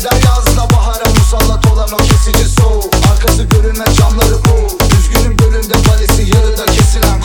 Neden yazla bahara musallat olan o kesici soğuk? Arkası görünmez camları bu. Üzgünüm bölümde balesi yarıda kesilen